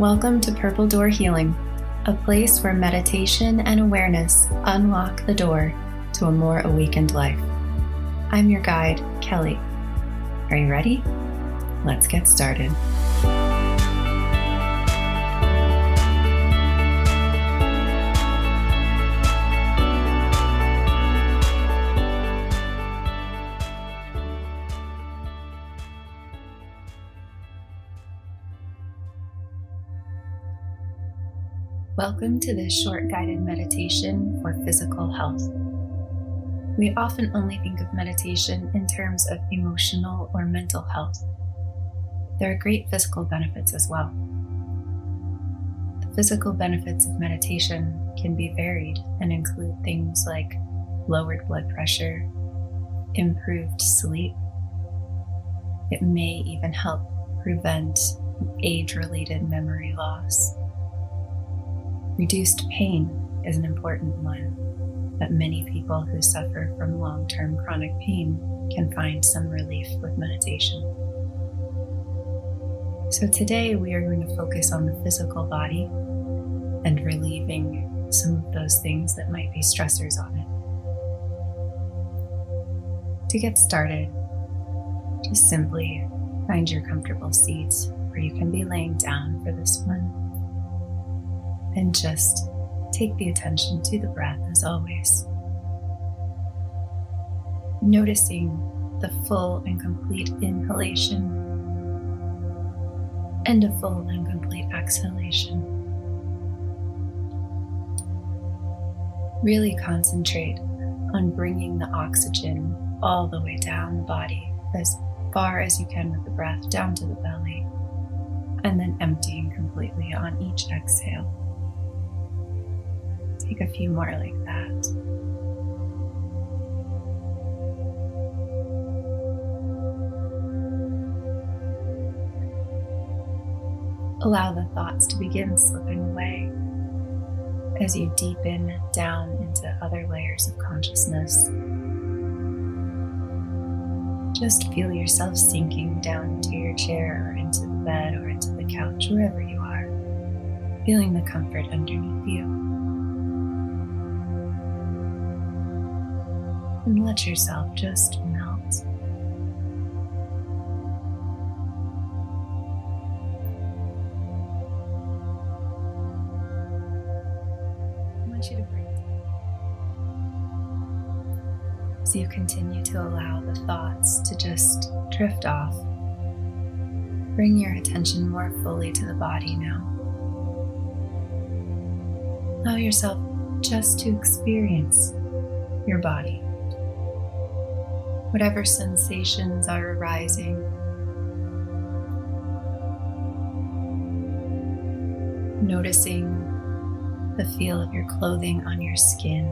Welcome to Purple Door Healing, a place where meditation and awareness unlock the door to a more awakened life. I'm your guide, Kelli. Are you ready? Let's get started. Welcome to this short guided meditation for physical health. We often only think of meditation in terms of emotional or mental health. There are great physical benefits as well. The physical benefits of meditation can be varied and include things like lowered blood pressure, improved sleep. It may even help prevent age related memory loss Reduced pain is an important one, but many people who suffer from long term chronic pain can find some relief with meditation. So, today we are going to focus on the physical body and relieving some of those things that might be stressors on it. To get started, just simply find your comfortable seat where you can be laying down for this one and just take the attention to the breath as always. Noticing the full and complete inhalation and a full and complete exhalation. Really concentrate on bringing the oxygen all the way down the body as far as you can with the breath down to the belly, and then emptying completely on each exhale. Take a few more like that. Allow the thoughts to begin slipping away as you deepen down into other layers of consciousness. Just feel yourself sinking down into your chair or into the bed or into the couch, wherever you are, feeling the comfort underneath you. And let yourself just melt. I want you to breathe. As you continue to allow the thoughts to just drift off, bring your attention more fully to the body now. Allow yourself just to experience your body whatever sensations are arising. Noticing the feel of your clothing on your skin.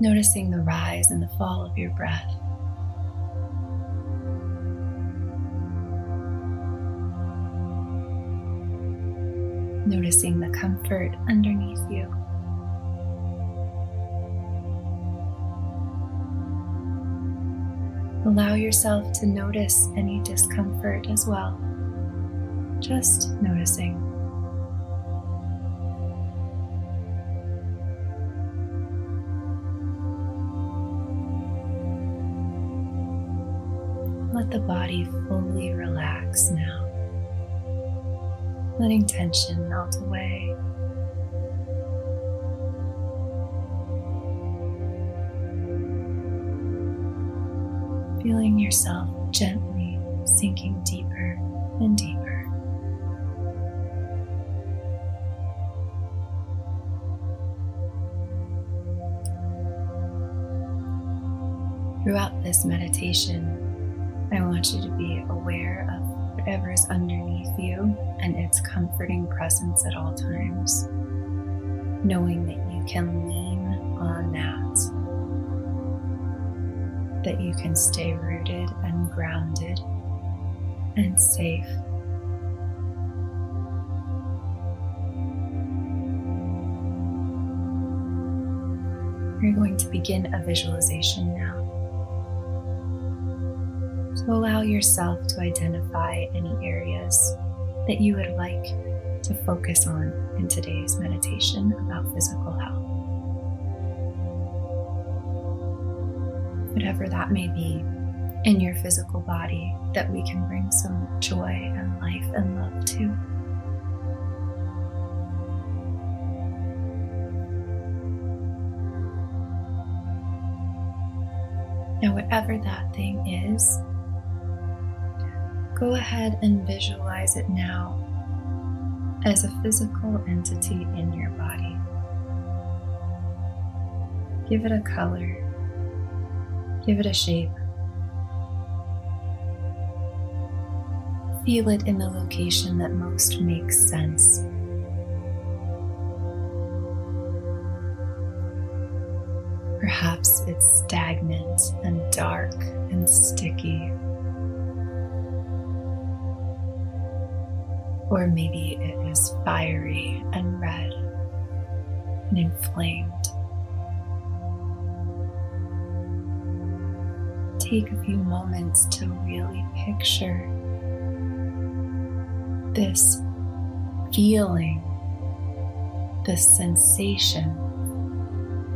Noticing the rise and the fall of your breath. Noticing the comfort underneath you. Allow yourself to notice any discomfort as well. Just noticing. Let the body fully relax now, letting tension melt away. Feeling yourself gently sinking deeper and deeper. Throughout this meditation, I want you to be aware of whatever is underneath you and its comforting presence at all times, knowing that you can lean on that that you can stay rooted and grounded and safe. We're going to begin a visualization now. So allow yourself to identify any areas that you would like to focus on in today's meditation about physical health. Whatever that may be in your physical body, that we can bring some joy and life and love to. Now, whatever that thing is, go ahead and visualize it now as a physical entity in your body. Give it a color, give it a shape. Feel it in the location that most makes sense. Perhaps it's stagnant and dark and sticky. Or maybe it is fiery and red and inflamed. Take a few moments to really picture this feeling, this sensation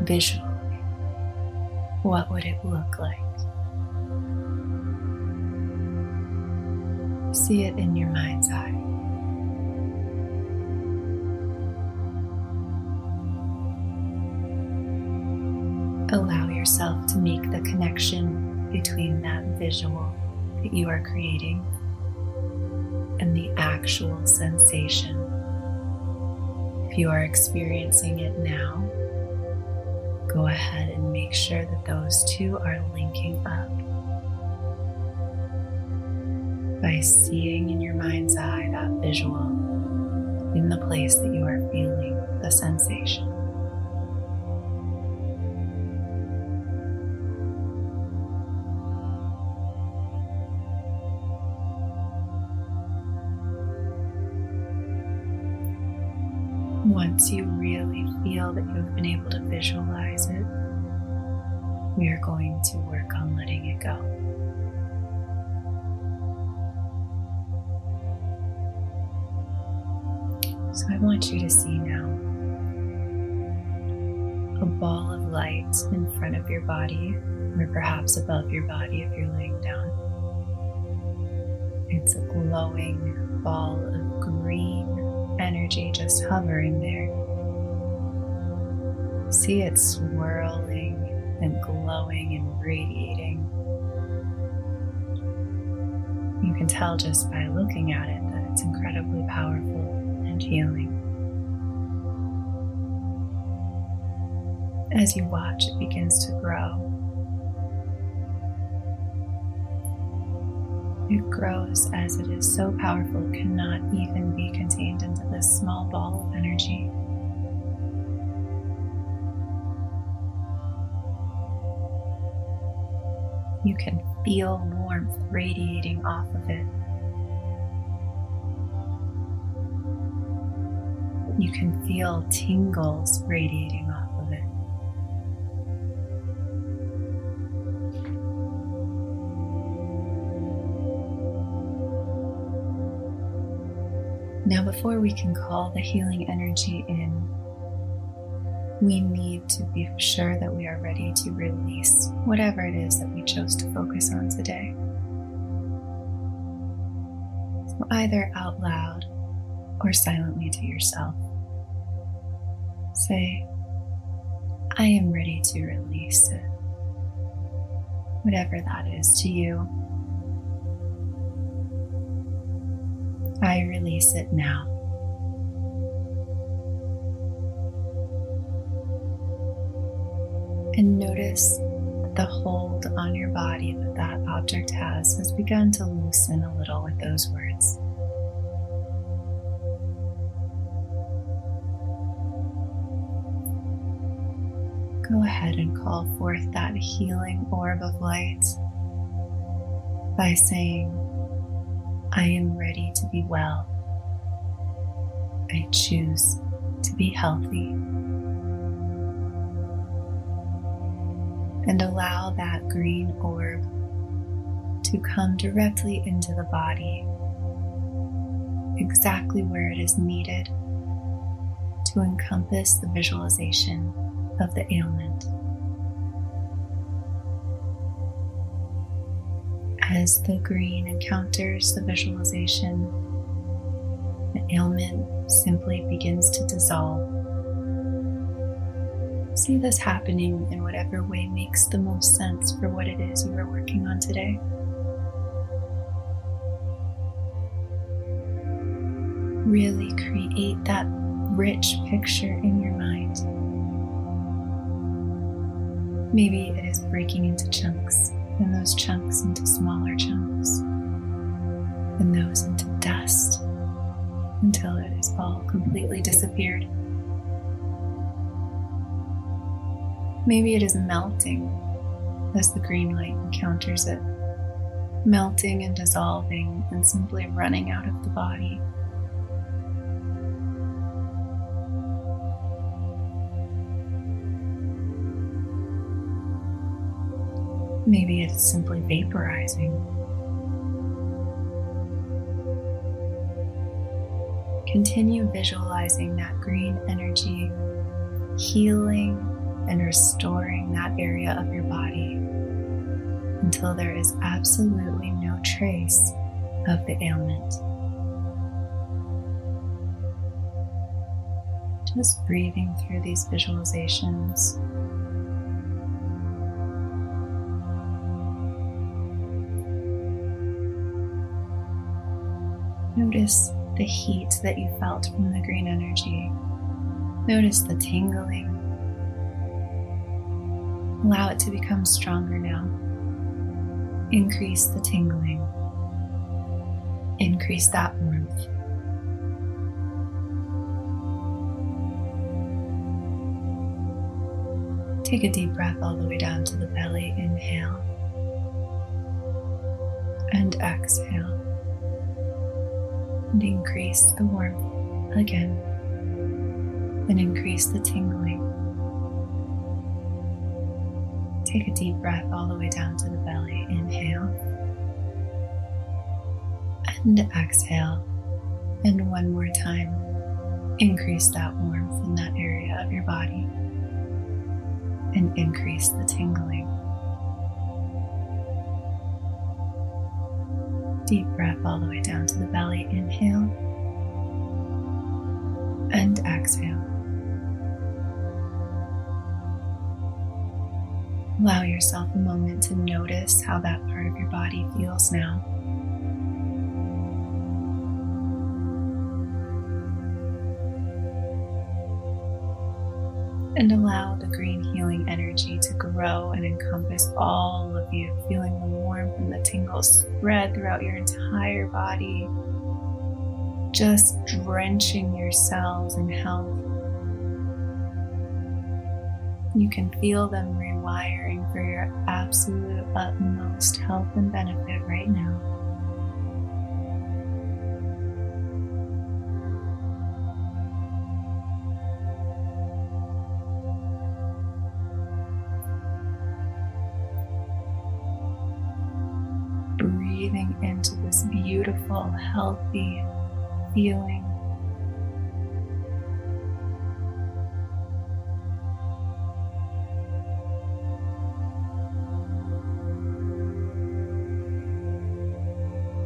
visually. What would it look like? See it in your mind's eye. Allow yourself to make the connection between that visual that you are creating and the actual sensation. If you are experiencing it now, go ahead and make sure that those two are linking up by seeing in your mind's eye that visual in the place that you are feeling the sensation. Been able to visualize it, we are going to work on letting it go. So I want you to see now a ball of light in front of your body, or perhaps above your body if you're laying down. It's a glowing ball of green energy just hovering there. See it swirling and glowing and radiating. You can tell just by looking at it that it's incredibly powerful and healing. As you watch, it begins to grow. It grows as it is so powerful, it cannot even be contained into this small ball of energy. You can feel warmth radiating off of it. You can feel tingles radiating off of it. Now, before we can call the healing energy in, we need to be sure that we are ready to release whatever it is that we chose to focus on today. So, either out loud or silently to yourself, say, I am ready to release it. Whatever that is to you. I release it now. And notice the hold on your body that that object has has begun to loosen a little with those words. Go ahead and call forth that healing orb of light by saying, I am ready to be well. I choose to be healthy. And allow that green orb to come directly into the body, exactly where it is needed to encompass the visualization of the ailment. As the green encounters the visualization, the ailment simply begins to dissolve. See this happening in whatever way makes the most sense for what it is you are working on today. Really create that rich picture in your mind. Maybe it is breaking into chunks, and those chunks into smaller chunks, and those into dust until it is all completely disappeared. Maybe it is melting as the green light encounters it, melting and dissolving and simply running out of the body. Maybe it's simply vaporizing. Continue visualizing that green energy healing and restoring that area of your body until there is absolutely no trace of the ailment. Just breathing through these visualizations. Notice the heat that you felt from the green energy. Notice the tingling. Allow it to become stronger now. Increase the tingling. Increase that warmth. Take a deep breath all the way down to the belly. Inhale and exhale and increase the warmth again and increase the tingling. Take a deep breath all the way down to the belly. Inhale and exhale. And one more time, increase that warmth in that area of your body and increase the tingling. Deep breath all the way down to the belly. Inhale and exhale. Allow yourself a moment to notice how that part of your body feels now. and allow the green healing energy to grow and encompass all of you, feeling the warmth and the tingles spread throughout your entire body, just drenching your cells in health. You can feel them rewiring for your absolute utmost health and benefit right now. breathing into this beautiful, healthy feeling.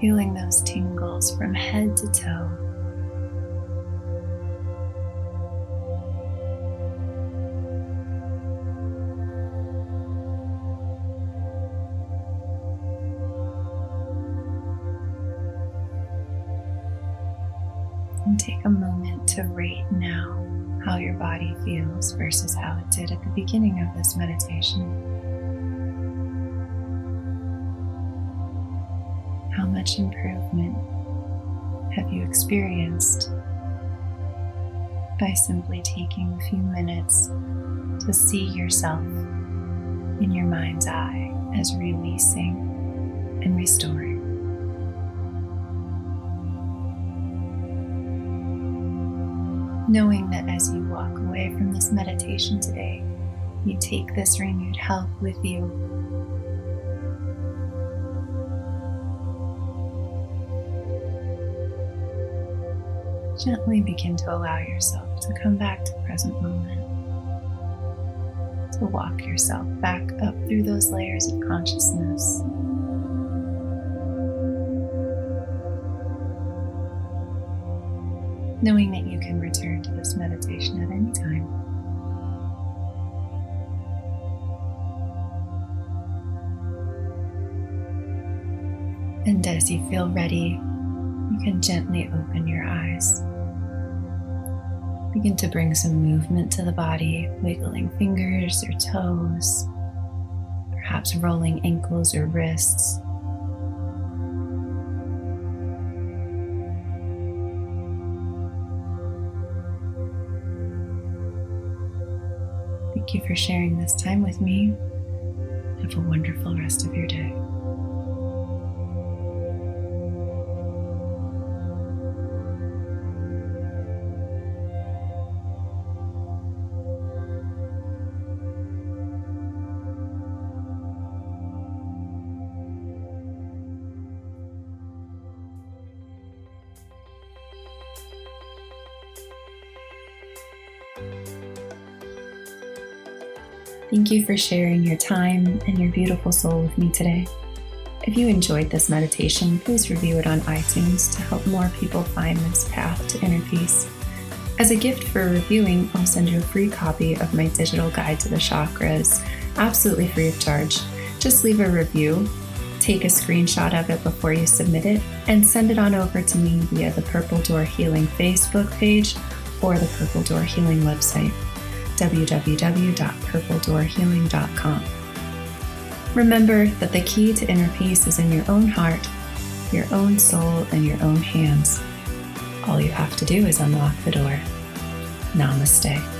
Feeling those tingles from head to toe. and take a moment to rate now how your body feels versus how it did at the beginning of this meditation. Much improvement have you experienced by simply taking a few minutes to see yourself in your mind's eye as releasing and restoring? knowing that as you walk away from this meditation today, you take this renewed health with you. Gently begin to allow yourself to come back to present moment. To walk yourself back up through those layers of consciousness. Knowing that you can return to this meditation at any time. And as you feel ready, you can gently open your eyes. Begin to bring some movement to the body, wiggling fingers or toes, perhaps rolling ankles or wrists. Thank you for sharing this time with me. Have a wonderful rest of your day. Thank you for sharing your time and your beautiful soul with me today. If you enjoyed this meditation, please review it on iTunes to help more people find this path to inner peace. As a gift for reviewing, I'll send you a free copy of my digital guide to the chakras, absolutely free of charge. Just leave a review, take a screenshot of it before you submit it, and send it on over to me via the Purple Door Healing Facebook page or the Purple Door Healing website www.purpledoorhealing.com. Remember that the key to inner peace is in your own heart, your own soul, and your own hands. All you have to do is unlock the door. Namaste.